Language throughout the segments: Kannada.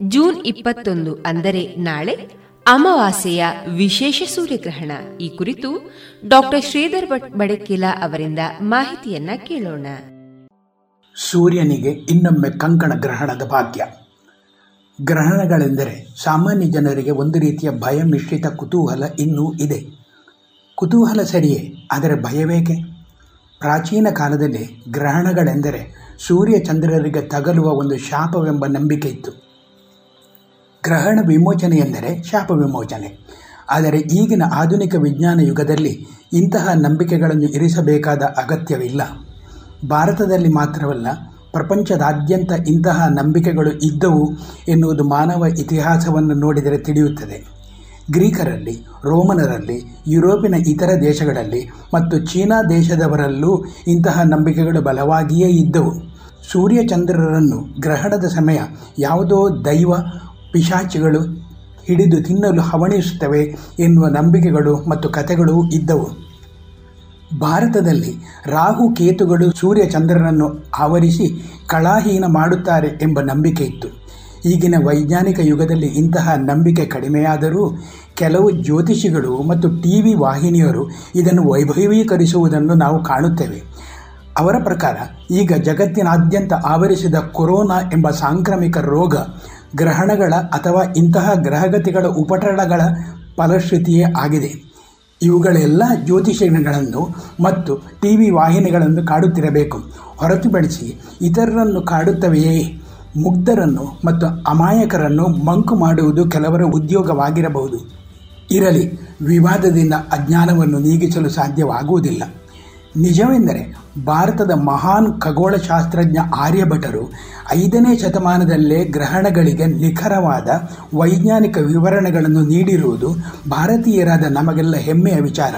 ಜೂನ್ ಇಪ್ಪತ್ತೊಂದು ಅಂದರೆ ನಾಳೆ ಅಮಾವಾಸ್ಯೆಯ ವಿಶೇಷ ಸೂರ್ಯಗ್ರಹಣ. ಈ ಕುರಿತು ಡಾಕ್ಟರ್ ಶ್ರೀಧರ್ ಭಟ್ ಬಡಕಿಲ ಅವರಿಂದ ಮಾಹಿತಿಯನ್ನ ಕೇಳೋಣ. ಸೂರ್ಯನಿಗೆ ಇನ್ನೊಮ್ಮೆ ಕಂಕಣ ಗ್ರಹಣದ ಭಾಗ್ಯ. ಗ್ರಹಣಗಳೆಂದರೆ ಸಾಮಾನ್ಯ ಜನರಿಗೆ ಒಂದು ರೀತಿಯ ಭಯ ಮಿಶ್ರಿತ ಕುತೂಹಲ ಇನ್ನೂ ಇದೆ. ಕುತೂಹಲ ಸರಿಯೇ, ಆದರೆ ಭಯವೇಕೆ ಪ್ರಾಚೀನ ಕಾಲದಲ್ಲಿ ಗ್ರಹಣಗಳೆಂದರೆ ಸೂರ್ಯ ಚಂದ್ರರಿಗೆ ತಗಲುವ ಒಂದು ಶಾಪವೆಂಬ ನಂಬಿಕೆ ಇತ್ತು. ಗ್ರಹಣ ವಿಮೋಚನೆ ಎಂದರೆ ಶಾಪ ವಿಮೋಚನೆ. ಆದರೆ ಈಗಿನ ಆಧುನಿಕ ವಿಜ್ಞಾನ ಯುಗದಲ್ಲಿ ಇಂತಹ ನಂಬಿಕೆಗಳನ್ನು ಇರಿಸಬೇಕಾದ ಅಗತ್ಯವಿಲ್ಲ. ಭಾರತದಲ್ಲಿ ಮಾತ್ರವಲ್ಲ, ಪ್ರಪಂಚದಾದ್ಯಂತ ಇಂತಹ ನಂಬಿಕೆಗಳು ಇದ್ದವು ಎನ್ನುವುದು ಮಾನವ ಇತಿಹಾಸವನ್ನು ನೋಡಿದರೆ ತಿಳಿಯುತ್ತದೆ. ಗ್ರೀಕರಲ್ಲಿ, ರೋಮನರಲ್ಲಿ, ಯುರೋಪಿನ ಇತರ ದೇಶಗಳಲ್ಲಿ ಮತ್ತು ಚೀನಾ ದೇಶದವರಲ್ಲೂ ಇಂತಹ ನಂಬಿಕೆಗಳು ಬಲವಾಗಿಯೇ ಇದ್ದವು. ಸೂರ್ಯಚಂದ್ರರನ್ನು ಗ್ರಹಣದ ಸಮಯ ಯಾವುದೋ ದೈವ ಪಿಶಾಚಿಗಳು ಹಿಡಿದು ತಿನ್ನಲು ಹವಣಿಸುತ್ತವೆ ಎನ್ನುವ ನಂಬಿಕೆಗಳು ಮತ್ತು ಕಥೆಗಳು ಇದ್ದವು. ಭಾರತದಲ್ಲಿ ರಾಹು ಕೇತುಗಳು ಸೂರ್ಯ ಚಂದ್ರನನ್ನು ಆವರಿಸಿ ಕಳಾಹೀನ ಮಾಡುತ್ತಾರೆ ಎಂಬ ನಂಬಿಕೆ ಇತ್ತು. ಈಗಿನ ವೈಜ್ಞಾನಿಕ ಯುಗದಲ್ಲಿ ಇಂತಹ ನಂಬಿಕೆ ಕಡಿಮೆಯಾದರೂ ಕೆಲವು ಜ್ಯೋತಿಷಿಗಳು ಮತ್ತು ಟಿ ವಿ ವಾಹಿನಿಯರು ಇದನ್ನು ವೈಭವೀಕರಿಸುವುದನ್ನು ನಾವು ಕಾಣುತ್ತೇವೆ. ಅವರ ಪ್ರಕಾರ ಈಗ ಜಗತ್ತಿನಾದ್ಯಂತ ಆವರಿಸಿದ ಕೊರೋನಾ ಎಂಬ ಸಾಂಕ್ರಾಮಿಕ ರೋಗ ಗ್ರಹಣಗಳ ಅಥವಾ ಇಂತಹ ಗ್ರಹಗತಿಗಳ ಉಪಟಳಗಳ ಫಲಶ್ರುತಿಯೇ ಆಗಿದೆ. ಇವುಗಳೆಲ್ಲ ಜ್ಯೋತಿಷಗಳನ್ನು ಮತ್ತು ಟಿ ವಿ ವಾಹಿನಿಗಳನ್ನು ಕಾಡುತ್ತಿರಬೇಕು. ಹೊರತುಪಡಿಸಿ ಇತರರನ್ನು ಕಾಡುತ್ತವೆಯೇ? ಮುಗ್ಧರನ್ನು ಮತ್ತು ಅಮಾಯಕರನ್ನು ಮಂಕು ಮಾಡುವುದು ಕೆಲವರ ಉದ್ಯೋಗವಾಗಿರಬಹುದು. ಇರಲಿ, ವಿವಾದದಿಂದ ಅಜ್ಞಾನವನ್ನು ನೀಗಿಸಲು ಸಾಧ್ಯವಾಗುವುದಿಲ್ಲ. ನಿಜವೆಂದರೆ ಭಾರತದ ಮಹಾನ್ ಖಗೋಳಶಾಸ್ತ್ರಜ್ಞ ಆರ್ಯಭಟರು ಐದನೇ ಶತಮಾನದಲ್ಲೇ ಗ್ರಹಣಗಳಿಗೆ ನಿಖರವಾದ ವೈಜ್ಞಾನಿಕ ವಿವರಣೆಗಳನ್ನು ನೀಡಿರುವುದು ಭಾರತೀಯರಾದ ನಮಗೆಲ್ಲ ಹೆಮ್ಮೆಯ ವಿಚಾರ.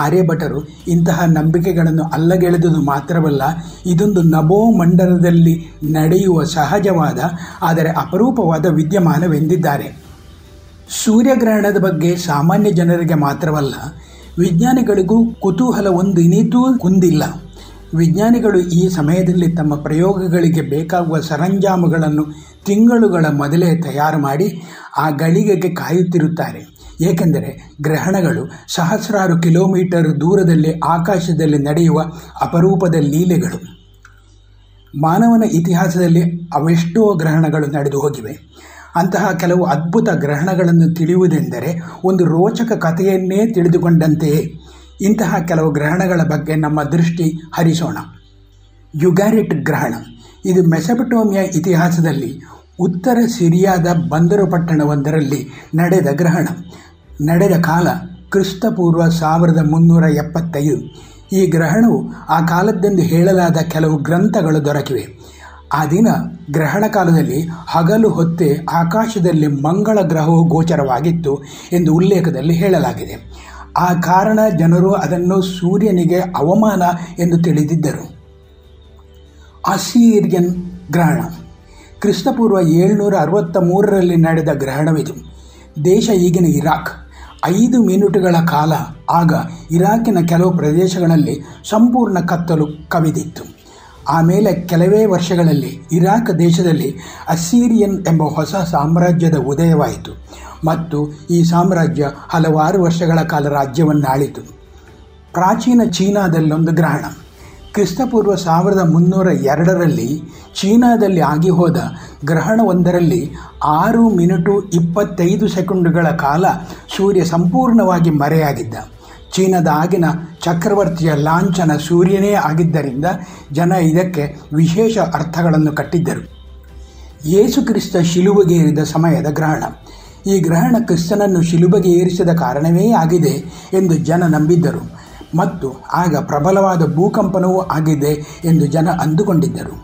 ಆರ್ಯಭಟರು ಇಂತಹ ನಂಬಿಕೆಗಳನ್ನು ಅಲ್ಲಗೆಳೆದುದು ಮಾತ್ರವಲ್ಲ, ಇದೊಂದು ನಭೋ ಮಂಡಲದಲ್ಲಿ ನಡೆಯುವ ಸಹಜವಾದ, ಆದರೆ ಅಪರೂಪವಾದ ವಿದ್ಯಮಾನವೆಂದಿದ್ದಾರೆ. ಸೂರ್ಯಗ್ರಹಣದ ಬಗ್ಗೆ ಸಾಮಾನ್ಯ ಜನರಿಗೆ ಮಾತ್ರವಲ್ಲ ವಿಜ್ಞಾನಿಗಳಿಗೂ ಕುತೂಹಲ ಒಂದಿನಿತೂ ಕುಂದಿಲ್ಲ. ವಿಜ್ಞಾನಿಗಳು ಈ ಸಮಯದಲ್ಲಿ ತಮ್ಮ ಪ್ರಯೋಗಗಳಿಗೆ ಬೇಕಾಗುವ ಸರಂಜಾಮುಗಳನ್ನು ತಿಂಗಳುಗಳ ಮೊದಲೇ ತಯಾರು ಮಾಡಿ ಆ ಗಳಿಗೆಗೆ ಕಾಯುತ್ತಿರುತ್ತಾರೆ. ಏಕೆಂದರೆ ಗ್ರಹಣಗಳು ಸಹಸ್ರಾರು ಕಿಲೋಮೀಟರ್ ದೂರದಲ್ಲಿ ಆಕಾಶದಲ್ಲಿ ನಡೆಯುವ ಅಪರೂಪದ ಲೀಲೆಗಳು. ಮಾನವನ ಇತಿಹಾಸದಲ್ಲಿ ಅವೆಷ್ಟೋ ಗ್ರಹಣಗಳು ನಡೆದು ಹೋಗಿವೆ ಅಂತಹ ಕೆಲವು ಅದ್ಭುತ ಗ್ರಹಣಗಳನ್ನು ತಿಳಿಯುವುದೆಂದರೆ ಒಂದು ರೋಚಕ ಕಥೆಯನ್ನೇ ತಿಳಿದುಕೊಂಡಂತೆಯೇ ಇಂತಹ ಕೆಲವು ಗ್ರಹಣಗಳ ಬಗ್ಗೆ ನಮ್ಮ ದೃಷ್ಟಿ ಹರಿಸೋಣ. ಯುಗಾರಿಟ್ ಗ್ರಹಣ. ಇದು ಮೆಸಪಟೋಮಿಯಾ ಇತಿಹಾಸದಲ್ಲಿ ಉತ್ತರ ಸಿರಿಯಾದ ಬಂದರು ಪಟ್ಟಣವೊಂದರಲ್ಲಿ ನಡೆದ ಗ್ರಹಣ. ನಡೆದ ಕಾಲ ಕ್ರಿಸ್ತಪೂರ್ವ ಸಾವಿರದ ಮುನ್ನೂರ ಎಪ್ಪತ್ತೈದು. ಈ ಗ್ರಹಣವು ಆ ಕಾಲದ್ದೆಂದು ಹೇಳಲಾದ ಕೆಲವು ಗ್ರಂಥಗಳು ದೊರಕಿವೆ. ಆ ದಿನ ಗ್ರಹಣ ಕಾಲದಲ್ಲಿ ಹಗಲು ಹೊತ್ತೆ ಆಕಾಶದಲ್ಲಿ ಮಂಗಳ ಗ್ರಹವು ಗೋಚರವಾಗಿತ್ತು ಎಂದು ಉಲ್ಲೇಖದಲ್ಲಿ ಹೇಳಲಾಗಿದೆ. ಆ ಕಾರಣ ಜನರು ಅದನ್ನು ಸೂರ್ಯನಿಗೆ ಅವಮಾನ ಎಂದು ತಿಳಿದಿದ್ದರು. ಅಸೀರಿಯನ್ ಗ್ರಹಣ. ಕ್ರಿಸ್ತಪೂರ್ವ ಏಳ್ನೂರ ಅರವತ್ತ ಮೂರರಲ್ಲಿ ನಡೆದ ಗ್ರಹಣವಿದು. ದೇಶ ಈಗಿನ ಇರಾಕ್. ಐದು ಮಿನಿಟುಗಳ ಕಾಲ ಆಗ ಇರಾಕಿನ ಕೆಲವು ಪ್ರದೇಶಗಳಲ್ಲಿ ಸಂಪೂರ್ಣ ಕತ್ತಲು ಕವಿದಿತ್ತು. ಆಮೇಲೆ ಕೆಲವೇ ವರ್ಷಗಳಲ್ಲಿ ಇರಾಕ್ ದೇಶದಲ್ಲಿ ಅಸ್ಸೀರಿಯನ್ ಎಂಬ ಹೊಸ ಸಾಮ್ರಾಜ್ಯದ ಉದಯವಾಯಿತು ಮತ್ತು ಈ ಸಾಮ್ರಾಜ್ಯ ಹಲವಾರು ವರ್ಷಗಳ ಕಾಲ ರಾಜ್ಯವನ್ನಾಳಿತು. ಪ್ರಾಚೀನ ಚೀನಾದಲ್ಲೊಂದು ಗ್ರಹಣ. ಕ್ರಿಸ್ತಪೂರ್ವ ಸಾವಿರದ ಮುನ್ನೂರ ಎರಡರಲ್ಲಿ ಚೀನಾದಲ್ಲಿ ಆಗಿಹೋದ ಗ್ರಹಣವೊಂದರಲ್ಲಿ ಆರು ಮಿನಿಟು ಇಪ್ಪತ್ತೈದು ಸೆಕೆಂಡುಗಳ ಕಾಲ ಸೂರ್ಯ ಸಂಪೂರ್ಣವಾಗಿ ಮರೆಯಾಗಿದ್ದ. ಚೀನಾದ ಆಗಿನ ಚಕ್ರವರ್ತಿಯ ಲಾಂಛನ ಸೂರ್ಯನೇ ಆಗಿದ್ದರಿಂದ ಜನ ಇದಕ್ಕೆ ವಿಶೇಷ ಅರ್ಥಗಳನ್ನು ಕಟ್ಟಿದ್ದರು. ಯೇಸು ಕ್ರಿಸ್ತ ಶಿಲುಬೆಗೆ ಏರಿದ ಸಮಯದ ಗ್ರಹಣ. ಈ ಗ್ರಹಣ ಕ್ರಿಸ್ತನನ್ನು ಶಿಲುಬಗೆ ಏರಿಸಿದ ಕಾರಣವೇ ಆಗಿದೆ ಎಂದು ಜನ ನಂಬಿದ್ದರು ಮತ್ತು ಆಗ ಪ್ರಬಲವಾದ ಭೂಕಂಪನವೂ ಆಗಿದೆ ಎಂದು ಜನ ಅಂದುಕೊಂಡಿದ್ದರು.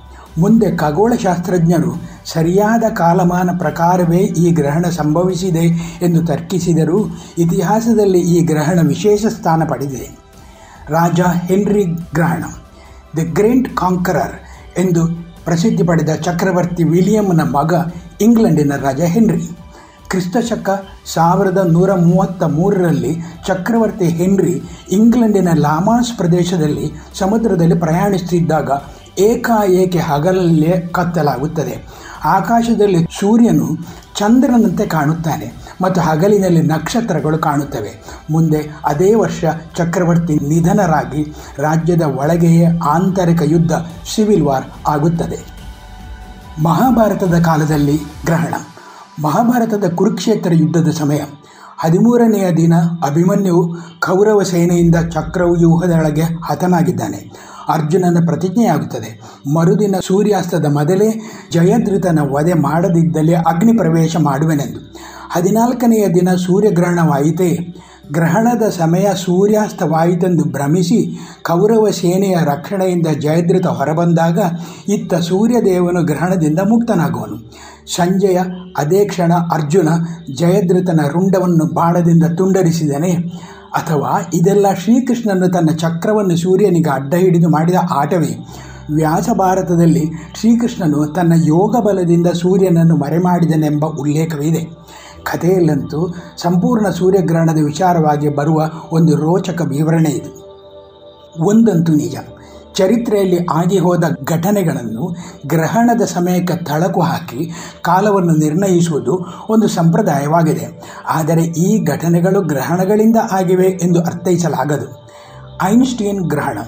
ಮುಂದೆ ಖಗೋಳಶಾಸ್ತ್ರಜ್ಞರು ಸರಿಯಾದ ಕಾಲಮಾನ ಪ್ರಕಾರವೇ ಈ ಗ್ರಹಣ ಸಂಭವಿಸಿದೆ ಎಂದು ತರ್ಕಿಸಿದರೂ ಇತಿಹಾಸದಲ್ಲಿ ಈ ಗ್ರಹಣ ವಿಶೇಷ ಸ್ಥಾನ ಪಡೆದಿದೆ. ರಾಜ ಹೆನ್ರಿ ಗ್ರಹಣ ದಿ ಗ್ರೇಟ್ ಕಾಂಕರರ್ ಎಂದು ಪ್ರಸಿದ್ಧಿ ಪಡೆದ ಚಕ್ರವರ್ತಿ ವಿಲಿಯಂನ ಮಗ ಇಂಗ್ಲೆಂಡಿನ ರಾಜ ಹೆನ್ರಿ. ಕ್ರಿಸ್ತಶಕ ಸಾವಿರದ ನೂರ ಮೂವತ್ತ ಮೂರರಲ್ಲಿ ಚಕ್ರವರ್ತಿ ಹೆನ್ರಿ ಇಂಗ್ಲೆಂಡಿನ ಲಾಮಾಸ್ ಪ್ರದೇಶದಲ್ಲಿ ಸಮುದ್ರದಲ್ಲಿ ಪ್ರಯಾಣಿಸುತ್ತಿದ್ದಾಗ ಏಕಾಏಕಿ ಹಗಲಲ್ಲೇ ಕತ್ತಲಾಗುತ್ತದೆ. ಆಕಾಶದಲ್ಲಿ ಸೂರ್ಯನು ಚಂದ್ರನಂತೆ ಕಾಣುತ್ತಾನೆ ಮತ್ತು ಹಗಲಿನಲ್ಲಿ ನಕ್ಷತ್ರಗಳು ಕಾಣುತ್ತವೆ. ಮುಂದೆ ಅದೇ ವರ್ಷ ಚಕ್ರವರ್ತಿ ನಿಧನರಾಗಿ ರಾಜ್ಯದ ಒಳಗೆಯೇ ಆಂತರಿಕ ಯುದ್ಧ ಸಿವಿಲ್ ವಾರ್ ಆಗುತ್ತದೆ. ಮಹಾಭಾರತದ ಕಾಲದಲ್ಲಿ ಗ್ರಹಣ. ಮಹಾಭಾರತದ ಕುರುಕ್ಷೇತ್ರ ಯುದ್ಧದ ಸಮಯ. ಹದಿಮೂರನೆಯ ದಿನ ಅಭಿಮನ್ಯು ಕೌರವ ಸೇನೆಯಿಂದ ಚಕ್ರವ್ಯೂಹದೊಳಗೆ ಹತನಾಗಿದ್ದಾನೆ. ಅರ್ಜುನನ ಪ್ರತಿಜ್ಞೆಯಾಗುತ್ತದೆ. ಮರುದಿನ ಸೂರ್ಯಾಸ್ತದ ಮೊದಲೇ ಜಯದೃತನ ವಧೆ ಮಾಡದಿದ್ದಲ್ಲಿ ಅಗ್ನಿ ಪ್ರವೇಶ ಮಾಡುವೆನೆಂದು. ಹದಿನಾಲ್ಕನೆಯ ದಿನ ಸೂರ್ಯಗ್ರಹಣವಾಯಿತೇ. ಗ್ರಹಣದ ಸಮಯ ಸೂರ್ಯಾಸ್ತವಾಯಿತೆಂದು ಭ್ರಮಿಸಿ ಕೌರವ ಸೇನೆಯ ರಕ್ಷಣೆಯಿಂದ ಜಯದ್ರಿತ ಹೊರಬಂದಾಗ ಇತ್ತ ಸೂರ್ಯದೇವನು ಗ್ರಹಣದಿಂದ ಮುಕ್ತನಾಗುವನು. ಸಂಜೆಯ ಅದೇ ಕ್ಷಣ ಅರ್ಜುನ ಜಯದೃತನ ರುಂಡವನ್ನು ಬಾಣದಿಂದ ತುಂಡರಿಸಿದನೇ. ಅಥವಾ ಇದೆಲ್ಲ ಶ್ರೀಕೃಷ್ಣನು ತನ್ನ ಚಕ್ರವನ್ನು ಸೂರ್ಯನಿಗೆ ಅಡ್ಡ ಹಿಡಿದು ಮಾಡಿದ ಆಟವೇ. ವ್ಯಾಸ ಭಾರತದಲ್ಲಿ ಶ್ರೀಕೃಷ್ಣನು ತನ್ನ ಯೋಗ ಬಲದಿಂದ ಸೂರ್ಯನನ್ನು ಮರೆಮಾಡಿದನೆಂಬ ಉಲ್ಲೇಖವಿದೆ ಕಥೆಯಲ್ಲಂತೂ ಸಂಪೂರ್ಣ ಸೂರ್ಯಗ್ರಹಣದ ವಿಚಾರವಾಗಿ ಬರುವ ಒಂದು ರೋಚಕ ವಿವರಣೆ ಇದು. ಒಂದಂತೂ ನಿಜ. ಚರಿತ್ರೆಯಲ್ಲಿ ಆಗಿ ಹೋದ ಘಟನೆಗಳನ್ನು ಗ್ರಹಣದ ಸಮಯಕ್ಕೆ ತಳಕು ಹಾಕಿ ಕಾಲವನ್ನು ನಿರ್ಣಯಿಸುವುದು ಒಂದು ಸಂಪ್ರದಾಯವಾಗಿದೆ. ಆದರೆ ಈ ಘಟನೆಗಳು ಗ್ರಹಣಗಳಿಂದ ಆಗಿವೆ ಎಂದು ಅರ್ಥೈಸಲಾಗದು. ಐನ್ಸ್ಟೀನ್ ಗ್ರಹಣ.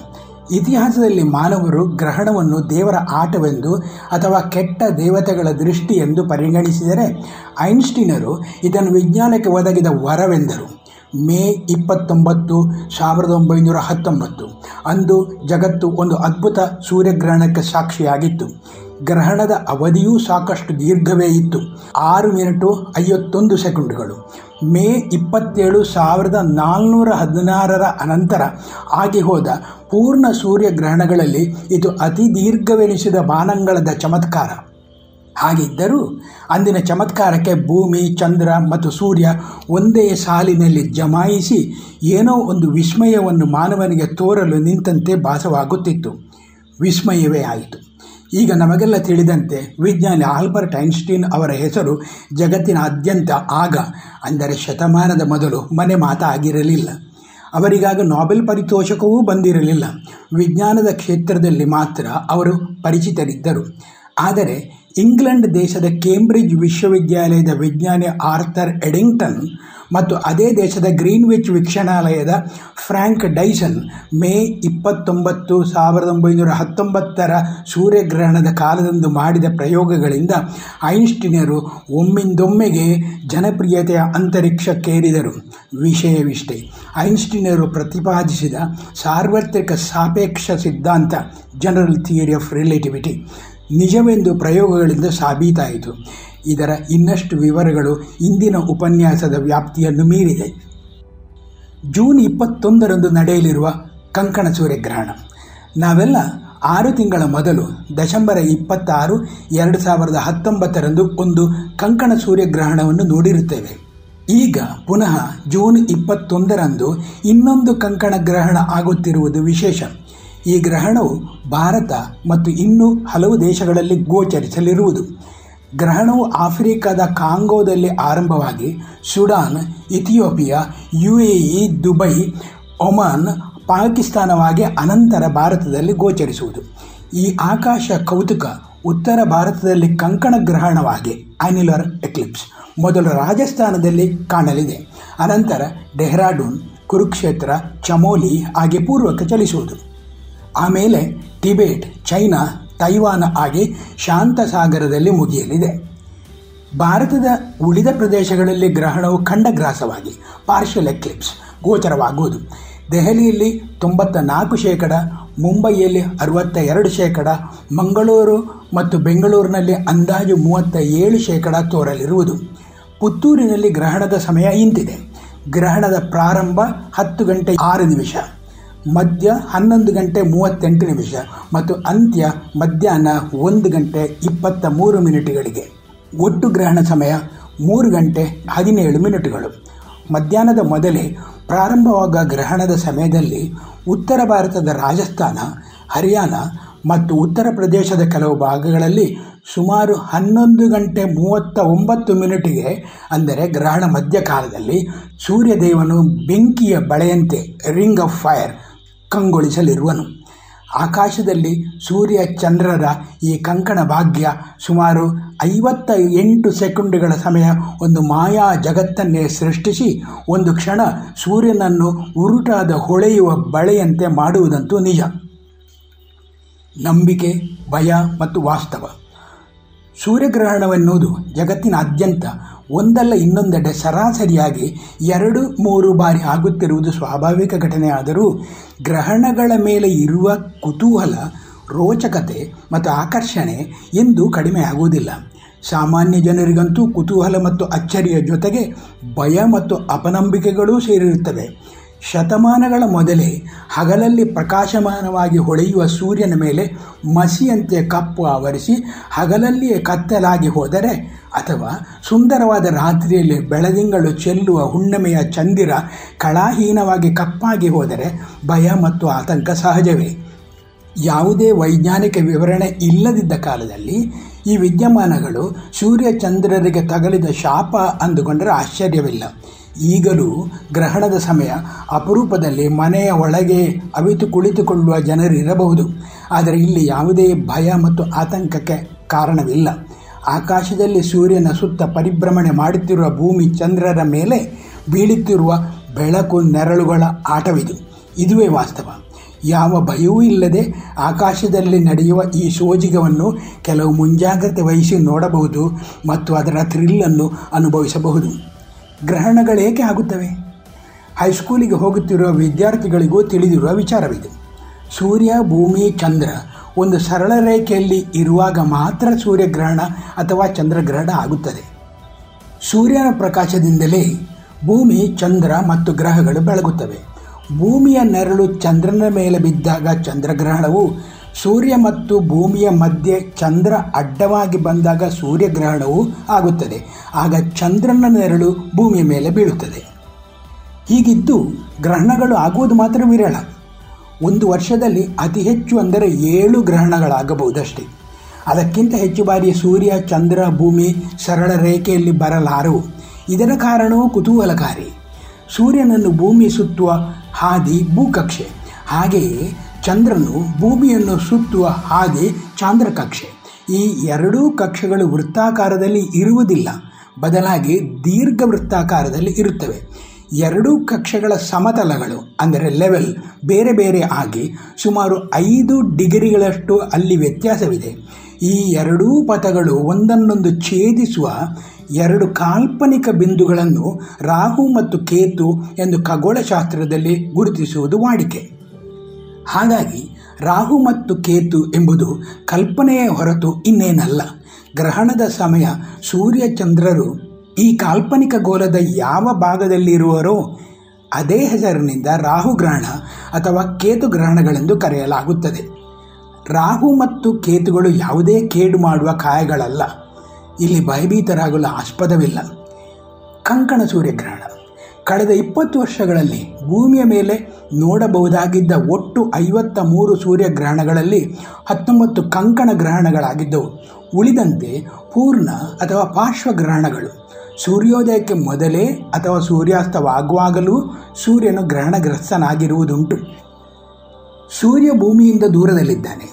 ಇತಿಹಾಸದಲ್ಲಿ ಮಾನವರು ಗ್ರಹಣವನ್ನು ದೇವರ ಆಟವೆಂದು ಅಥವಾ ಕೆಟ್ಟ ದೇವತೆಗಳ ದೃಷ್ಟಿ ಎಂದು ಪರಿಗಣಿಸಿದರೆ, ಐನ್ಸ್ಟೀನರು ಇದನ್ನು ವಿಜ್ಞಾನಕ್ಕೆ ಒದಗಿದ ವರವೆಂದರು. ಮೇ ಇಪ್ಪತ್ತೊಂಬತ್ತು ಸಾವಿರದ ಒಂಬೈನೂರ ಹತ್ತೊಂಬತ್ತು. ಅಂದು ಜಗತ್ತು ಒಂದು ಅದ್ಭುತ ಸೂರ್ಯಗ್ರಹಣಕ್ಕೆ ಸಾಕ್ಷಿಯಾಗಿತ್ತು. ಗ್ರಹಣದ ಅವಧಿಯೂ ಸಾಕಷ್ಟು ದೀರ್ಘವೇ ಇತ್ತು. ಆರು ಮಿನಿಟು ಐವತ್ತೊಂದು ಸೆಕೆಂಡುಗಳು. ಮೇ ಇಪ್ಪತ್ತೇಳು ಸಾವಿರದ ನಾಲ್ನೂರ ಹದಿನಾರರ ಅನಂತರ ಆಗಿ ಹೋದ ಪೂರ್ಣ ಸೂರ್ಯಗ್ರಹಣಗಳಲ್ಲಿ ಇದು ಅತಿ ದೀರ್ಘವೆನಿಸಿದ ಬಾನಂಗಳದ ಚಮತ್ಕಾರ. ಹಾಗಿದ್ದರೂ ಅಂದಿನ ಚಮತ್ಕಾರಕ್ಕೆ ಭೂಮಿ, ಚಂದ್ರ ಮತ್ತು ಸೂರ್ಯ ಒಂದೇ ಸಾಲಿನಲ್ಲಿ ಜಮಾಯಿಸಿ ಏನೋ ಒಂದು ವಿಸ್ಮಯವನ್ನು ಮಾನವನಿಗೆ ತೋರಲು ನಿಂತಂತೆ ಭಾಸವಾಗುತ್ತಿತ್ತು. ವಿಸ್ಮಯವೇ ಆಯಿತು. ಈಗ ನಮಗೆಲ್ಲ ತಿಳಿದಂತೆ ವಿಜ್ಞಾನಿ ಆಲ್ಬರ್ಟ್ ಐನ್ಸ್ಟೀನ್ ಅವರ ಹೆಸರು ಜಗತ್ತಿನಾದ್ಯಂತ ಆಗ, ಅಂದರೆ ಶತಮಾನದ ಮೊದಲು, ಮನೆ ಮಾತಾಗಿರಲಿಲ್ಲ. ಅವರಿಗಾಗ ನೊಬೆಲ್ ಪರಿತೋಷಕವೂ ಬಂದಿರಲಿಲ್ಲ. ವಿಜ್ಞಾನದ ಕ್ಷೇತ್ರದಲ್ಲಿ ಮಾತ್ರ ಅವರು ಪರಿಚಿತರಿದ್ದರು. ಆದರೆ ಇಂಗ್ಲೆಂಡ್ ದೇಶದ ಕೇಂಬ್ರಿಡ್ಜ್ ವಿಶ್ವವಿದ್ಯಾಲಯದ ವಿಜ್ಞಾನಿ ಆರ್ಥರ್ ಎಡಿಂಗ್ಟನ್ ಮತ್ತು ಅದೇ ದೇಶದ ಗ್ರೀನ್ವಿಚ್ ವೀಕ್ಷಣಾಲಯದ ಫ್ರ್ಯಾಂಕ್ ಡೈಸನ್ ಮೇ ಇಪ್ಪತ್ತೊಂಬತ್ತು ಸಾವಿರದ ಒಂಬೈನೂರ ಹತ್ತೊಂಬತ್ತರ ಸೂರ್ಯಗ್ರಹಣದ ಕಾಲದಂದು ಮಾಡಿದ ಪ್ರಯೋಗಗಳಿಂದ ಐನ್ಸ್ಟೀನರು ಒಮ್ಮಿಂದೊಮ್ಮೆಗೆ ಜನಪ್ರಿಯತೆಯ ಅಂತರಿಕ್ಷಕ್ಕೇರಿದರು. ವಿಷಯವಿಷ್ಟೇ, ಐನ್ಸ್ಟೀನರು ಪ್ರತಿಪಾದಿಸಿದ ಸಾರ್ವತ್ರಿಕ ಸಾಪೇಕ್ಷ ಸಿದ್ಧಾಂತ ಜನರಲ್ ಥಿಯರಿ ಆಫ್ ರಿಲೇಟಿವಿಟಿ ನಿಜವೆಂದು ಪ್ರಯೋಗಗಳಿಂದ ಸಾಬೀತಾಯಿತು. ಇದರ ಇನ್ನಷ್ಟು ವಿವರಗಳು ಇಂದಿನ ಉಪನ್ಯಾಸದ ವ್ಯಾಪ್ತಿಯನ್ನು ಮೀರಿದೆ. ಜೂನ್ ಇಪ್ಪತ್ತೊಂದರಂದು ನಡೆಯಲಿರುವ ಕಂಕಣ ಸೂರ್ಯಗ್ರಹಣ. ನಾವೆಲ್ಲ ಆರು ತಿಂಗಳ ಮೊದಲು ಡಿಸೆಂಬರ್ ಇಪ್ಪತ್ತಾರು, ಎರಡು ಸಾವಿರದ ಹತ್ತೊಂಬತ್ತರಂದು ಒಂದು ಕಂಕಣ ಸೂರ್ಯಗ್ರಹಣವನ್ನು ನೋಡಿರುತ್ತೇವೆ. ಈಗ ಪುನಃ ಜೂನ್ ಇಪ್ಪತ್ತೊಂದರಂದು ಇನ್ನೊಂದು ಕಂಕಣ ಗ್ರಹಣ ಆಗುತ್ತಿರುವುದು ವಿಶೇಷ. ಈ ಗ್ರಹಣವು ಭಾರತ ಮತ್ತು ಇನ್ನೂ ಹಲವು ದೇಶಗಳಲ್ಲಿ ಗೋಚರಿಸಲಿರುವುದು. ಗ್ರಹಣವು ಆಫ್ರಿಕಾದ ಕಾಂಗೋದಲ್ಲಿ ಆರಂಭವಾಗಿ Sudan, Ethiopia U A E Dubai, Oman, ಪಾಕಿಸ್ತಾನವಾಗಿ ಅನಂತರ ಭಾರತದಲ್ಲಿ ಗೋಚರಿಸುವುದು. ಈ ಆಕಾಶ ಕೌತುಕ ಉತ್ತರ ಭಾರತದಲ್ಲಿ ಕಂಕಣ ಗ್ರಹಣವಾಗಿ ಅನಿಲರ್ ಎಕ್ಲಿಪ್ಸ್ ಮೊದಲು ರಾಜಸ್ಥಾನದಲ್ಲಿ ಕಾಣಲಿದೆ. ಅನಂತರ ಡೆಹ್ರಾಡೂನ್, ಕುರುಕ್ಷೇತ್ರ, ಚಮೋಲಿ ಹಾಗೆ ಪೂರ್ವಕ್ಕೆ ಚಲಿಸುವುದು. ಆಮೇಲೆ ಟಿಬೆಟ್, ಚೈನಾ, ತೈವಾನ ಆಗಿ ಶಾಂತಸಾಗರದಲ್ಲಿ ಮುಗಿಯಲಿದೆ. ಭಾರತದ ಉಳಿದ ಪ್ರದೇಶಗಳಲ್ಲಿ ಗ್ರಹಣವು ಖಂಡಗ್ರಾಸವಾಗಿ ಪಾರ್ಷಿಯಲ್ ಎಕ್ಲಿಪ್ಸ್ ಗೋಚರವಾಗುವುದು. ದೆಹಲಿಯಲ್ಲಿ ತೊಂಬತ್ತ ನಾಲ್ಕು ಶೇಕಡ, ಮುಂಬೈಯಲ್ಲಿ ಅರವತ್ತ ಎರಡು ಶೇಕಡ, ಮಂಗಳೂರು ಮತ್ತು ಬೆಂಗಳೂರಿನಲ್ಲಿ ಅಂದಾಜು ಮೂವತ್ತ ಏಳು ಶೇಕಡ ತೋರಲಿರುವುದು. ಪುತ್ತೂರಿನಲ್ಲಿ ಗ್ರಹಣದ ಸಮಯ ಇಂತಿದೆ. ಗ್ರಹಣದ ಪ್ರಾರಂಭ ಹತ್ತು ಗಂಟೆ ಆರು ನಿಮಿಷ. ಮಧ್ಯ ಹನ್ನೊಂದು ಗಂಟೆ ಮೂವತ್ತೆಂಟು ನಿಮಿಷ ಮತ್ತು ಅಂತ್ಯ ಮಧ್ಯಾಹ್ನ ಒಂದು ಗಂಟೆ ಇಪ್ಪತ್ತ ಮೂರು ಮಿನಿಟ್ಗಳಿಗೆ. ಒಟ್ಟು ಗ್ರಹಣ ಸಮಯ ಮೂರು ಗಂಟೆ ಹದಿನೇಳು ಮಿನಿಟ್ಗಳು. ಮಧ್ಯಾಹ್ನದ ಮೊದಲೇ ಪ್ರಾರಂಭವಾಗ ಗ್ರಹಣದ ಸಮಯದಲ್ಲಿ ಉತ್ತರ ಭಾರತದ ರಾಜಸ್ಥಾನ, ಹರಿಯಾಣ ಮತ್ತು ಉತ್ತರ ಪ್ರದೇಶದ ಕೆಲವು ಭಾಗಗಳಲ್ಲಿ ಸುಮಾರು ಹನ್ನೊಂದು ಗಂಟೆ ಮೂವತ್ತ ಒಂಬತ್ತು ಮಿನಿಟಿಗೆ, ಅಂದರೆ ಗ್ರಹಣ ಮಧ್ಯಕಾಲದಲ್ಲಿ ಸೂರ್ಯದೇವನು ಬೆಂಕಿಯ ಬಳೆಯಂತೆ ರಿಂಗ್ ಆಫ್ ಫೈರ್ ಕಂಗೊಳಿಸಲಿರುವನು. ಆಕಾಶದಲ್ಲಿ ಸೂರ್ಯ ಚಂದ್ರರ ಈ ಕಂಕಣ ಭಾಗ್ಯ ಸುಮಾರು ಐವತ್ತ ಎಂಟು ಸೆಕೆಂಡುಗಳ ಸಮಯ ಒಂದು ಮಾಯಾ ಜಗತ್ತನ್ನೇ ಸೃಷ್ಟಿಸಿ, ಒಂದು ಕ್ಷಣ ಸೂರ್ಯನನ್ನು ಉರುಟಾದ ಹೊಳೆಯುವ ಬಳೆಯಂತೆ ಮಾಡುವುದಂತೂ ನಿಜ. ನಂಬಿಕೆ, ಭಯ ಮತ್ತು ವಾಸ್ತವ. ಸೂರ್ಯಗ್ರಹಣವೆನ್ನುವುದು ಜಗತ್ತಿನಾದ್ಯಂತ ಒಂದಲ್ಲ ಇನ್ನೊಂದೆಡೆ ಸರಾಸರಿಯಾಗಿ ಎರಡು, ಮೂರು ಬಾರಿ ಆಗುತ್ತಿರುವುದು ಸ್ವಾಭಾವಿಕ ಘಟನೆ. ಆದರೂ ಗ್ರಹಣಗಳ ಮೇಲೆ ಇರುವ ಕುತೂಹಲ, ರೋಚಕತೆ ಮತ್ತು ಆಕರ್ಷಣೆ ಎಂದು ಕಡಿಮೆ ಆಗುವುದಿಲ್ಲ. ಸಾಮಾನ್ಯ ಜನರಿಗಂತೂ ಕುತೂಹಲ ಮತ್ತು ಅಚ್ಚರಿಯ ಜೊತೆಗೆ ಭಯ ಮತ್ತು ಅಪನಂಬಿಕೆಗಳೂ ಸೇರಿರುತ್ತವೆ. ಶತಮಾನಗಳ ಮೊದಲೇ ಹಗಲಲ್ಲಿ ಪ್ರಕಾಶಮಾನವಾಗಿ ಹೊಳೆಯುವ ಸೂರ್ಯನ ಮೇಲೆ ಮಸಿಯಂತೆ ಕಪ್ಪು ಆವರಿಸಿ ಹಗಲಲ್ಲಿಯೇ ಕತ್ತಲಾಗಿ ಹೋದರೆ ಅಥವಾ ಸುಂದರವಾದ ರಾತ್ರಿಯಲ್ಲಿ ಬೆಳದಿಂಗಳು ಚೆಲ್ಲುವ ಹುಣ್ಣಿಮೆಯ ಚಂದಿರ ಕಳಾಹೀನವಾಗಿ ಕಪ್ಪಾಗಿ ಹೋದರೆ ಭಯ ಮತ್ತು ಆತಂಕ ಸಹಜವೇ. ಯಾವುದೇ ವೈಜ್ಞಾನಿಕ ವಿವರಣೆ ಇಲ್ಲದಿದ್ದ ಕಾಲದಲ್ಲಿ ಈ ವಿದ್ಯಮಾನಗಳು ಸೂರ್ಯ ಚಂದ್ರರಿಗೆ ತಗಲಿದ ಶಾಪ ಅಂದುಕೊಂಡರೆ ಆಶ್ಚರ್ಯವಿಲ್ಲ. ಈಗಲೂ ಗ್ರಹಣದ ಸಮಯ. ಅಪರೂಪದಲ್ಲಿ ಮನೆಯ ಒಳಗೆ ಅವಿತು ಕುಳಿತುಕೊಳ್ಳುವ ಜನರಿರಬಹುದು. ಆದರೆ ಇಲ್ಲಿ ಯಾವುದೇ ಭಯ ಮತ್ತು ಆತಂಕಕ್ಕೆ ಕಾರಣವಿಲ್ಲ. ಆಕಾಶದಲ್ಲಿ ಸೂರ್ಯನ ಸುತ್ತ ಪರಿಭ್ರಮಣೆ ಮಾಡುತ್ತಿರುವ ಭೂಮಿ ಚಂದ್ರರ ಮೇಲೆ ಬೀಳುತ್ತಿರುವ ಬೆಳಕು ನೆರಳುಗಳ ಆಟವಿದು. ಇದುವೇ ವಾಸ್ತವ. ಯಾವ ಭಯವೂ ಇಲ್ಲದೆ ಆಕಾಶದಲ್ಲಿ ನಡೆಯುವ ಈ ಸೋಜಿಗವನ್ನು ಕೆಲವು ಮುಂಜಾಗ್ರತೆ ವಹಿಸಿ ನೋಡಬಹುದು ಮತ್ತು ಅದರ ಥ್ರಿಲ್ಲನ್ನು ಅನುಭವಿಸಬಹುದು. ಗ್ರಹಣಗಳೇಕೆ ಆಗುತ್ತವೆ? ಹೈಸ್ಕೂಲಿಗೆ ಹೋಗುತ್ತಿರುವ ವಿದ್ಯಾರ್ಥಿಗಳಿಗೂ ತಿಳಿದಿರುವ ವಿಚಾರವಿದೆ. ಸೂರ್ಯ, ಭೂಮಿ, ಚಂದ್ರ ಒಂದು ಸರಳ ರೇಖೆಯಲ್ಲಿ ಇರುವಾಗ ಮಾತ್ರ ಸೂರ್ಯಗ್ರಹಣ ಅಥವಾ ಚಂದ್ರಗ್ರಹಣ ಆಗುತ್ತದೆ. ಸೂರ್ಯನ ಪ್ರಕಾಶದಿಂದಲೇ ಭೂಮಿ, ಚಂದ್ರ ಮತ್ತು ಗ್ರಹಗಳು ಬೆಳಗುತ್ತವೆ. ಭೂಮಿಯ ನೆರಳು ಚಂದ್ರನ ಮೇಲೆ ಬಿದ್ದಾಗ ಚಂದ್ರಗ್ರಹಣವು ಸೂರ್ಯ ಮತ್ತು ಭೂಮಿಯ ಮಧ್ಯೆ ಚಂದ್ರ ಅಡ್ಡವಾಗಿ ಬಂದಾಗ ಸೂರ್ಯಗ್ರಹಣವು ಆಗುತ್ತದೆ. ಆಗ ಚಂದ್ರನ ನೆರಳು ಭೂಮಿಯ ಮೇಲೆ ಬೀಳುತ್ತದೆ. ಹೀಗಿದ್ದು ಗ್ರಹಣಗಳು ಆಗುವುದು ಮಾತ್ರ ವಿರಳ. ಒಂದು ವರ್ಷದಲ್ಲಿ ಅತಿ ಹೆಚ್ಚು ಅಂದರೆ ಏಳು ಗ್ರಹಣಗಳಾಗಬಹುದಷ್ಟೇ. ಅದಕ್ಕಿಂತ ಹೆಚ್ಚು ಬಾರಿ ಸೂರ್ಯ, ಚಂದ್ರ, ಭೂಮಿ ಸರಳ ರೇಖೆಯಲ್ಲಿ ಬರಲಾರವು. ಇದರ ಕಾರಣವೂ ಕುತೂಹಲಕಾರಿ. ಸೂರ್ಯನನ್ನು ಭೂಮಿ ಸುತ್ತುವ ಹಾದಿ ಭೂಕಕ್ಷೆ. ಹಾಗೆಯೇ ಚಂದ್ರನು ಭೂಮಿಯನ್ನು ಸುತ್ತುವ ಹಾಗೆ ಚಾಂದ್ರಕಕ್ಷೆ. ಈ ಎರಡೂ ಕಕ್ಷೆಗಳು ವೃತ್ತಾಕಾರದಲ್ಲಿ ಇರುವುದಿಲ್ಲ. ಬದಲಾಗಿ ದೀರ್ಘ ವೃತ್ತಾಕಾರದಲ್ಲಿ ಇರುತ್ತವೆ. ಎರಡೂ ಕಕ್ಷೆಗಳ ಸಮತಲಗಳು, ಅಂದರೆ ಲೆವೆಲ್ ಬೇರೆ ಬೇರೆ ಆಗಿ ಸುಮಾರು ಐದು ಡಿಗ್ರಿಗಳಷ್ಟು ಅಲ್ಲಿ ವ್ಯತ್ಯಾಸವಿದೆ. ಈ ಎರಡೂ ಪಥಗಳು ಒಂದನ್ನೊಂದು ಛೇದಿಸುವ ಎರಡು ಕಾಲ್ಪನಿಕ ಬಿಂದುಗಳನ್ನು ರಾಹು ಮತ್ತು ಕೇತು ಎಂದು ಖಗೋಳಶಾಸ್ತ್ರದಲ್ಲಿ ಗುರುತಿಸುವುದು ವಾಡಿಕೆ. ಹಾಗಾಗಿ ರಾಹು ಮತ್ತು ಕೇತು ಎಂಬುದು ಕಲ್ಪನೆಯ ಹೊರತು ಇನ್ನೇನಲ್ಲ. ಗ್ರಹಣದ ಸಮಯ ಸೂರ್ಯ ಚಂದ್ರರು ಈ ಕಾಲ್ಪನಿಕ ಗೋಲದ ಯಾವ ಭಾಗದಲ್ಲಿರುವರೋ ಅದೇ ಹೆಸರಿನಿಂದ ರಾಹುಗ್ರಹಣ ಅಥವಾ ಕೇತು ಗ್ರಹಣಗಳೆಂದು ಕರೆಯಲಾಗುತ್ತದೆ. ರಾಹು ಮತ್ತು ಕೇತುಗಳು ಯಾವುದೇ ಕೇಡು ಮಾಡುವ ಕಾಯಗಳಲ್ಲ. ಇಲ್ಲಿ ಭಯಭೀತರಾಗಲು ಆಸ್ಪದವಿಲ್ಲ. ಕಂಕಣ ಸೂರ್ಯಗ್ರಹಣ. ಕಳೆದ ಇಪ್ಪತ್ತು ವರ್ಷಗಳಲ್ಲಿ ಭೂಮಿಯ ಮೇಲೆ ನೋಡಬಹುದಾಗಿದ್ದ ಒಟ್ಟು ಐವತ್ತ ಮೂರು ಸೂರ್ಯಗ್ರಹಣಗಳಲ್ಲಿ ಹತ್ತೊಂಬತ್ತು ಕಂಕಣ ಗ್ರಹಣಗಳಾಗಿದ್ದವು. ಉಳಿದಂತೆ ಪೂರ್ಣ ಅಥವಾ ಪಾರ್ಶ್ವಗ್ರಹಣಗಳು ಸೂರ್ಯೋದಯಕ್ಕೆ ಮೊದಲೇ ಅಥವಾ ಸೂರ್ಯಾಸ್ತವಾಗುವಾಗಲೂ ಸೂರ್ಯನು ಗ್ರಹಣಗ್ರಸ್ತನಾಗಿರುವುದುಂಟು. ಸೂರ್ಯ ಭೂಮಿಯಿಂದ ದೂರದಲ್ಲಿದ್ದಾನೆ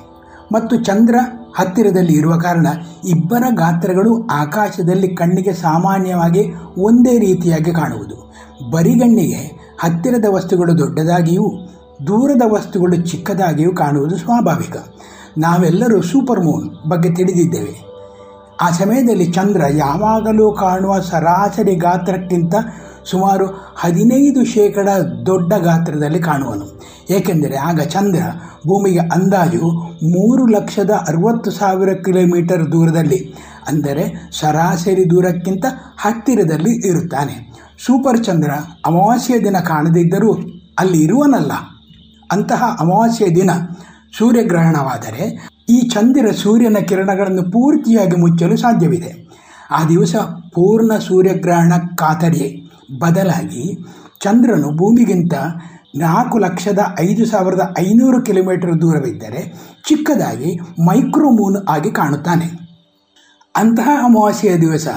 ಮತ್ತು ಚಂದ್ರ ಹತ್ತಿರದಲ್ಲಿ ಇರುವ ಕಾರಣ ಇಬ್ಬರ ಗಾತ್ರಗಳು ಆಕಾಶದಲ್ಲಿ ಕಣ್ಣಿಗೆ ಸಾಮಾನ್ಯವಾಗಿ ಒಂದೇ ರೀತಿಯಾಗಿ ಕಾಣುವುದು. ಬರಿಗಣ್ಣಿಗೆ ಹತ್ತಿರದ ವಸ್ತುಗಳು ದೊಡ್ಡದಾಗಿಯೂ ದೂರದ ವಸ್ತುಗಳು ಚಿಕ್ಕದಾಗಿಯೂ ಕಾಣುವುದು ಸ್ವಾಭಾವಿಕ. ನಾವೆಲ್ಲರೂ ಸೂಪರ್ ಮೂನ್ ಬಗ್ಗೆ ತಿಳಿದಿದ್ದೇವೆ. ಆ ಸಮಯದಲ್ಲಿ ಚಂದ್ರ ಯಾವಾಗಲೂ ಕಾಣುವ ಸರಾಸರಿ ಗಾತ್ರಕ್ಕಿಂತ ಸುಮಾರು ಹದಿನೈದು ಶೇಕಡ ದೊಡ್ಡ ಗಾತ್ರದಲ್ಲಿ ಕಾಣುವನು. ಏಕೆಂದರೆ ಆಗ ಚಂದ್ರ ಭೂಮಿಗೆ ಅಂದಾಜು ಮೂರು ಲಕ್ಷದ ಅರವತ್ತು ಸಾವಿರ ಕಿಲೋಮೀಟರ್ ದೂರದಲ್ಲಿ ಅಂದರೆ ಸರಾಸರಿ ದೂರಕ್ಕಿಂತ ಹತ್ತಿರದಲ್ಲಿ ಇರುತ್ತಾನೆ. ಸೂಪರ್ ಚಂದ್ರ ಅಮಾವಾಸ್ಯೆಯ ದಿನ ಕಾಣದಿದ್ದರೂ ಅಲ್ಲಿ ಇರುವನಲ್ಲ. ಅಂತಹ ಅಮಾವಾಸ್ಯೆಯ ದಿನ ಸೂರ್ಯಗ್ರಹಣವಾದರೆ ಈ ಚಂದಿರ ಸೂರ್ಯನ ಕಿರಣಗಳನ್ನು ಪೂರ್ತಿಯಾಗಿ ಮುಚ್ಚಲು ಸಾಧ್ಯವಿದೆ. ಆ ದಿವಸ ಪೂರ್ಣ ಸೂರ್ಯಗ್ರಹಣ ಖಾತರಿಯೇ ಬದಲಾಗಿ ಚಂದ್ರನು ಭೂಮಿಗಿಂತ ನಾಲ್ಕು ಲಕ್ಷದ ಐದು ಸಾವಿರದ ಐನೂರು ಕಿಲೋಮೀಟರ್ ದೂರವಿದ್ದರೆ ಚಿಕ್ಕದಾಗಿ ಮೈಕ್ರೋಮೂನ್ ಆಗಿ ಕಾಣುತ್ತಾನೆ. ಅಂತಹ ಅಮಾವಾಸ್ಯೆಯ ದಿವಸ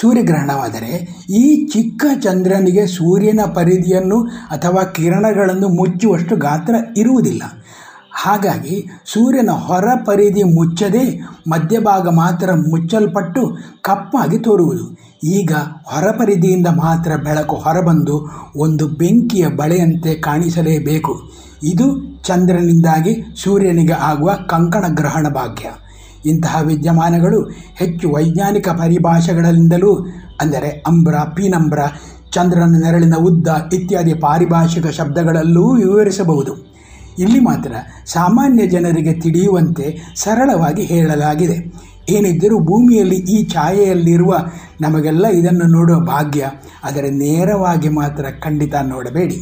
ಸೂರ್ಯಗ್ರಹಣವಾದರೆ ಈ ಚಿಕ್ಕ ಚಂದ್ರನಿಗೆ ಸೂರ್ಯನ ಪರಿಧಿಯನ್ನು ಅಥವಾ ಕಿರಣಗಳನ್ನು ಮುಚ್ಚುವಷ್ಟು ಗಾತ್ರ ಇರುವುದಿಲ್ಲ. ಹಾಗಾಗಿ ಸೂರ್ಯನ ಹೊರ ಪರಿಧಿ ಮುಚ್ಚದೆ ಮಧ್ಯಭಾಗ ಮಾತ್ರ ಮುಚ್ಚಲ್ಪಟ್ಟು ಕಪ್ಪಾಗಿ ತೋರುವುದು. ಈಗ ಹೊರಪರಿಧಿಯಿಂದ ಮಾತ್ರ ಬೆಳಕು ಹೊರಬಂದು ಒಂದು ಬೆಂಕಿಯ ಬಳೆಯಂತೆ ಕಾಣಿಸಲೇಬೇಕು. ಇದು ಚಂದ್ರನಿಂದಾಗಿ ಸೂರ್ಯನಿಗೆ ಆಗುವ ಕಂಕಣ ಗ್ರಹಣ ಭಾಗ್ಯ. ಇಂತಹ ವಿದ್ಯಮಾನಗಳು ಹೆಚ್ಚು ವೈಜ್ಞಾನಿಕ ಪರಿಭಾಷೆಗಳಿಂದಲೂ ಅಂದರೆ ಅಂಬ್ರ, ಪೀನಂಬ್ರ, ಚಂದ್ರನ ನೆರಳಿನ ಉದ್ದ ಇತ್ಯಾದಿ ಪಾರಿಭಾಷಿಕ ಶಬ್ದಗಳಲ್ಲೂ ವಿವರಿಸಬಹುದು. ಇಲ್ಲಿ ಮಾತ್ರ ಸಾಮಾನ್ಯ ಜನರಿಗೆ ತಿಳಿಯುವಂತೆ ಸರಳವಾಗಿ ಹೇಳಲಾಗಿದೆ. ಏನಿದ್ದರೂ ಭೂಮಿಯಲ್ಲಿ ಈ ಛಾಯೆಯಲ್ಲಿರುವ ನಮಗೆಲ್ಲ ಇದನ್ನು ನೋಡುವ ಭಾಗ್ಯ, ಆದರೆ ನೇರವಾಗಿ ಮಾತ್ರ ಖಂಡಿತ ನೋಡಬೇಡಿ.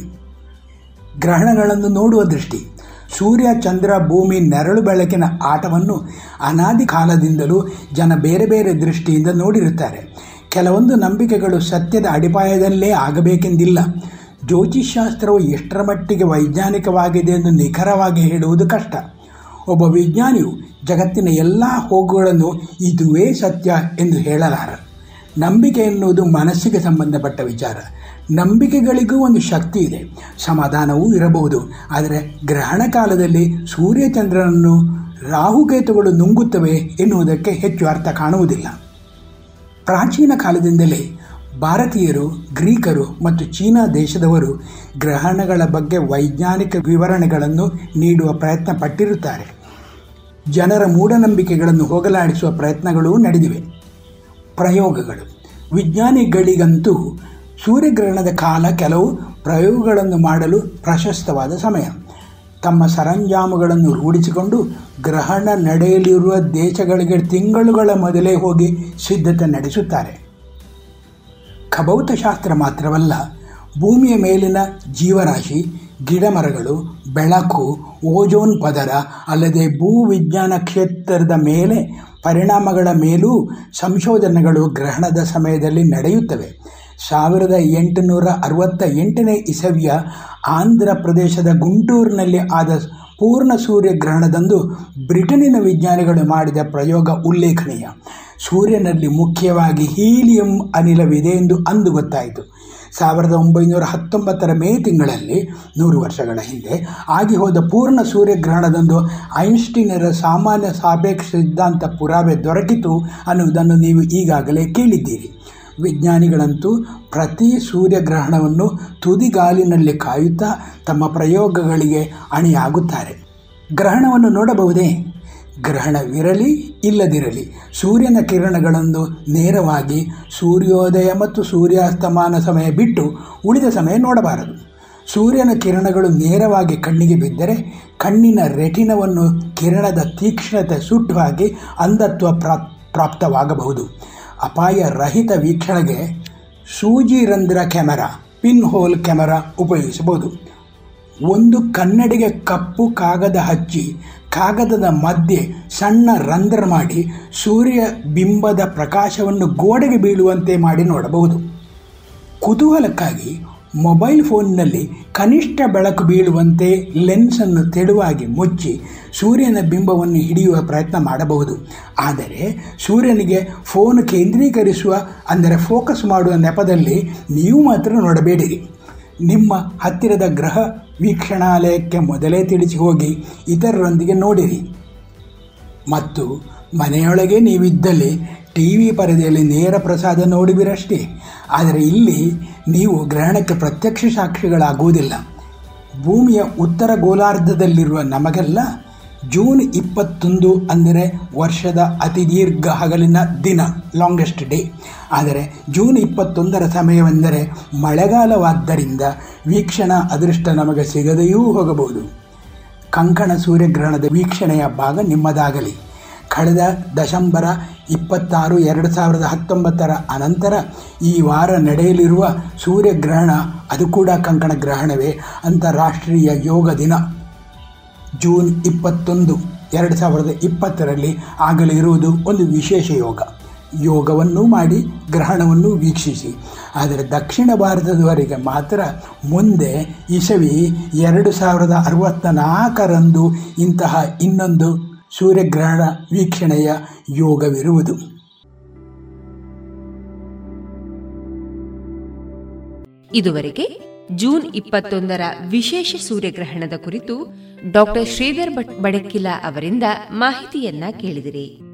ಗ್ರಹಣಗಳನ್ನು ನೋಡುವ ದೃಷ್ಟಿ. ಸೂರ್ಯ ಚಂದ್ರ ಭೂಮಿ ನೆರಳು ಬೆಳಕಿನ ಆಟವನ್ನು ಅನಾದಿ ಕಾಲದಿಂದಲೂ ಜನ ಬೇರೆ ಬೇರೆ ದೃಷ್ಟಿಯಿಂದ ನೋಡಿರುತ್ತಾರೆ. ಕೆಲವೊಂದು ನಂಬಿಕೆಗಳು ಸತ್ಯದ ಅಡಿಪಾಯದಲ್ಲೇ ಆಗಬೇಕೆಂದಿಲ್ಲ. ಜ್ಯೋತಿಷಾಸ್ತ್ರವು ಎಷ್ಟರ ಮಟ್ಟಿಗೆ ವೈಜ್ಞಾನಿಕವಾಗಿದೆ ಎಂದು ನಿಖರವಾಗಿ ಹೇಳುವುದು ಕಷ್ಟ. ಒಬ್ಬ ವಿಜ್ಞಾನಿಯು ಜಗತ್ತಿನ ಎಲ್ಲ ಹೋಗುಗಳನ್ನು ಇದುವೇ ಸತ್ಯ ಎಂದು ಹೇಳಲಾರ. ನಂಬಿಕೆ ಎನ್ನುವುದು ಮನಸ್ಸಿಗೆ ಸಂಬಂಧಪಟ್ಟ ವಿಚಾರ. ನಂಬಿಕೆಗಳಿಗೂ ಒಂದು ಶಕ್ತಿ ಇದೆ. ಸಮಾಧಾನವೂ ಇರಬಹುದು. ಆದರೆ ಗ್ರಹಣ ಕಾಲದಲ್ಲಿ ಸೂರ್ಯಚಂದ್ರನನ್ನು ರಾಹುಕೇತುಗಳು ನುಂಗುತ್ತವೆ ಎನ್ನುವುದಕ್ಕೆ ಹೆಚ್ಚು ಅರ್ಥ ಕಾಣುವುದಿಲ್ಲ. ಪ್ರಾಚೀನ ಕಾಲದಿಂದಲೇ ಭಾರತೀಯರು, ಗ್ರೀಕರು ಮತ್ತು ಚೀನಾ ದೇಶದವರು ಗ್ರಹಣಗಳ ಬಗ್ಗೆ ವೈಜ್ಞಾನಿಕ ವಿವರಣೆಗಳನ್ನು ನೀಡುವ ಪ್ರಯತ್ನ ಪಟ್ಟಿರುತ್ತಾರೆ. ಜನರ ಮೂಢನಂಬಿಕೆಗಳನ್ನು ಹೋಗಲಾಡಿಸುವ ಪ್ರಯತ್ನಗಳೂ ನಡೆದಿವೆ. ಪ್ರಯೋಗಗಳು. ವಿಜ್ಞಾನಿಗಳಿಗಂತೂ ಸೂರ್ಯಗ್ರಹಣದ ಕಾಲ ಕೆಲವು ಪ್ರಯೋಗಗಳನ್ನು ಮಾಡಲು ಪ್ರಶಸ್ತವಾದ ಸಮಯ. ತಮ್ಮ ಸರಂಜಾಮುಗಳನ್ನು ರೂಢಿಸಿಕೊಂಡು ಗ್ರಹಣ ನಡೆಯಲಿರುವ ದೇಶಗಳಿಗೆ ತಿಂಗಳುಗಳ ಮೊದಲೇ ಹೋಗಿ ಸಿದ್ಧತೆ ನಡೆಸುತ್ತಾರೆ. ಖಭೌತಶಾಸ್ತ್ರ ಮಾತ್ರವಲ್ಲ, ಭೂಮಿಯ ಮೇಲಿನ ಜೀವರಾಶಿ, ಗಿಡಮರಗಳು, ಬೆಳಕು, ಓಜೋನ್ ಪದರ ಅಲ್ಲದೆ ಭೂವಿಜ್ಞಾನ ಕ್ಷೇತ್ರದ ಮೇಲೆ ಪರಿಣಾಮಗಳ ಮೇಲೂ ಸಂಶೋಧನೆಗಳು ಗ್ರಹಣದ ಸಮಯದಲ್ಲಿ ನಡೆಯುತ್ತವೆ. ಸಾವಿರದ ಎಂಟುನೂರ ಅರವತ್ತ ಎಂಟನೇ ಇಸವಿಯ ಆಂಧ್ರ ಪ್ರದೇಶದ ಗುಂಟೂರಿನಲ್ಲಿ ಆದ ಪೂರ್ಣ ಸೂರ್ಯಗ್ರಹಣದಂದು ಬ್ರಿಟನಿನ ವಿಜ್ಞಾನಿಗಳು ಮಾಡಿದ ಪ್ರಯೋಗ ಉಲ್ಲೇಖನೀಯ. ಸೂರ್ಯನಲ್ಲಿ ಮುಖ್ಯವಾಗಿ ಹೀಲಿಯಂ ಅನಿಲವಿದೆ ಎಂದು ಅಂದು ಗೊತ್ತಾಯಿತು. ಸಾವಿರದ ಒಂಬೈನೂರ ಹತ್ತೊಂಬತ್ತರ ಮೇ ತಿಂಗಳಲ್ಲಿ, ನೂರು ವರ್ಷಗಳ ಹಿಂದೆ ಆಗಿ ಹೋದ ಪೂರ್ಣ ಸೂರ್ಯಗ್ರಹಣದಂದು ಐನ್ಸ್ಟೀನರ ಸಾಮಾನ್ಯ ಸಾಪೇಕ್ಷ ಸಿದ್ಧಾಂತ ಪುರಾವೆ ದೊರಕಿತು ಅನ್ನುವುದನ್ನು ನೀವು ಈಗಾಗಲೇ ಕೇಳಿದ್ದೀರಿ. ವಿಜ್ಞಾನಿಗಳಂತೂ ಪ್ರತಿ ಸೂರ್ಯಗ್ರಹಣವನ್ನು ತುದಿಗಾಲಿನಲ್ಲಿ ಕಾಯುತ್ತಾ ತಮ್ಮ ಪ್ರಯೋಗಗಳಿಗೆ ಅಣಿಯಾಗುತ್ತಾರೆ. ಗ್ರಹಣವನ್ನು ನೋಡಬಹುದೇ? ಗ್ರಹಣವಿರಲಿ ಇಲ್ಲದಿರಲಿ, ಸೂರ್ಯನ ಕಿರಣಗಳನ್ನು ನೇರವಾಗಿ ಸೂರ್ಯೋದಯ ಮತ್ತು ಸೂರ್ಯಾಸ್ತಮಾನ ಸಮಯ ಬಿಟ್ಟು ಉಳಿದ ಸಮಯ ನೋಡಬಾರದು. ಸೂರ್ಯನ ಕಿರಣಗಳು ನೇರವಾಗಿ ಕಣ್ಣಿಗೆ ಬಿದ್ದರೆ ಕಣ್ಣಿನ ರೆಟಿನವನ್ನು ಕಿರಣದ ತೀಕ್ಷ್ಣತೆ ಸುಟ್ಟು ಹಾಕಿ ಅಂಧತ್ವ ಪ್ರಾಪ್ತವಾಗಬಹುದು. ಅಪಾಯ ರಹಿತ ವೀಕ್ಷಣೆಗೆ ಸೂಜಿ ರಂಧ್ರ ಕ್ಯಾಮೆರಾ, ಪಿನ್ ಹೋಲ್ ಕ್ಯಾಮೆರಾ ಉಪಯೋಗಿಸಬಹುದು. ಒಂದು ಕನ್ನಡಿಗೆ ಕಪ್ಪು ಕಾಗದ ಹಚ್ಚಿ ಕಾಗದದ ಮಧ್ಯೆ ಸಣ್ಣ ರಂಧ್ರ ಮಾಡಿ ಸೂರ್ಯ ಬಿಂಬದ ಪ್ರಕಾಶವನ್ನು ಗೋಡೆಗೆ ಬೀಳುವಂತೆ ಮಾಡಿ ನೋಡಬಹುದು. ಕುತೂಹಲಕ್ಕಾಗಿ ಮೊಬೈಲ್ ಫೋನ್ನಲ್ಲಿ ಕನಿಷ್ಠ ಬೆಳಕು ಬೀಳುವಂತೆ ಲೆನ್ಸನ್ನು ತೆಳುವಾಗಿ ಮುಚ್ಚಿ ಸೂರ್ಯನ ಬಿಂಬವನ್ನು ಹಿಡಿಯುವ ಪ್ರಯತ್ನ ಮಾಡಬಹುದು. ಆದರೆ ಸೂರ್ಯನಿಗೆ ಫೋನ್ ಕೇಂದ್ರೀಕರಿಸುವ, ಅಂದರೆ ಫೋಕಸ್ ಮಾಡುವ ನೆಪದಲ್ಲಿ ನೀವು ಮಾತ್ರ ನೋಡಬೇಡಿರಿ. ನಿಮ್ಮ ಹತ್ತಿರದ ಗ್ರಹ ವೀಕ್ಷಣಾಲಯಕ್ಕೆ ಮೊದಲೇ ತಿಳಿಸಿ ಹೋಗಿ ಇತರರೊಂದಿಗೆ ನೋಡಿರಿ. ಮತ್ತು ಮನೆಯೊಳಗೆ ನೀವಿದ್ದಲ್ಲಿ ಟಿ ವಿ ಪರದೆಯಲ್ಲಿ ನೇರ ಪ್ರಸಾದ ನೋಡುವಿರಷ್ಟೇ. ಆದರೆ ಇಲ್ಲಿ ನೀವು ಗ್ರಹಣಕ್ಕೆ ಪ್ರತ್ಯಕ್ಷ ಸಾಕ್ಷಿಗಳಾಗುವುದಿಲ್ಲ. ಭೂಮಿಯ ಉತ್ತರ ಗೋಲಾರ್ಧದಲ್ಲಿರುವ ನಮಗೆಲ್ಲ ಜೂನ್ ಇಪ್ಪತ್ತೊಂದು ಅಂದರೆ ವರ್ಷದ ಅತಿ ದೀರ್ಘ ಹಗಲಿನ ದಿನ ಲಾಂಗೆಸ್ಟ್ ಡೇ ಆದರೆ ಜೂನ್ ಇಪ್ಪತ್ತೊಂದರ ಸಮಯವೆಂದರೆ ಮಳೆಗಾಲವಾದ್ದರಿಂದ ವೀಕ್ಷಣಾ ಅದೃಷ್ಟ ನಮಗೆ ಸಿಗದೆಯೂ ಹೋಗಬಹುದು. ಕಂಕಣ ಸೂರ್ಯಗ್ರಹಣದ ವೀಕ್ಷಣೆಯ ಭಾಗ ನಿಮ್ಮದಾಗಲಿ. ಕಳೆದ ದಶಂಬರ ಇಪ್ಪತ್ತಾರು, ಎರಡು ಸಾವಿರದ ಹತ್ತೊಂಬತ್ತರ ಅನಂತರ ಈ ವಾರ ನಡೆಯಲಿರುವ ಸೂರ್ಯಗ್ರಹಣ, ಅದು ಕೂಡ ಕಂಕಣ ಗ್ರಹಣವೇ, ಅಂತಾರಾಷ್ಟ್ರೀಯ ಯೋಗ ದಿನ. ಜೂನ್ ಇಪ್ಪತ್ತೊಂದು, ಎರಡು ಸಾವಿರದ ಇಪ್ಪತ್ತರಲ್ಲಿ ಆಗಲಿರುವುದು ಒಂದು ವಿಶೇಷ ಯೋಗ. ಯೋಗವನ್ನು ಮಾಡಿ, ಗ್ರಹಣವನ್ನು ವೀಕ್ಷಿಸಿ. ಆದರೆ ದಕ್ಷಿಣ ಭಾರತದವರಿಗೆ ಮಾತ್ರ ಮುಂದೆ ಇಸವಿ ಎರಡು ಸಾವಿರದ ಅರವತ್ತ ನಾಲ್ಕರಂದು ಇಂತಹ ಇನ್ನೊಂದು ಸೂರ್ಯಗ್ರಹಣ ವೀಕ್ಷಣೆಯ ಯೋಗವಿರುವುದು. ಇದುವರೆಗೆ ಜೂನ್ ಇಪ್ಪತ್ತೊಂದರ ವಿಶೇಷ ಸೂರ್ಯಗ್ರಹಣದ ಕುರಿತು ಡಾಕ್ಟರ್ ಶ್ರೀಧರ್ ಬಡಕಿಲಾ ಅವರಿಂದ ಮಾಹಿತಿಯನ್ನ ಕೇಳಿದಿರಿ.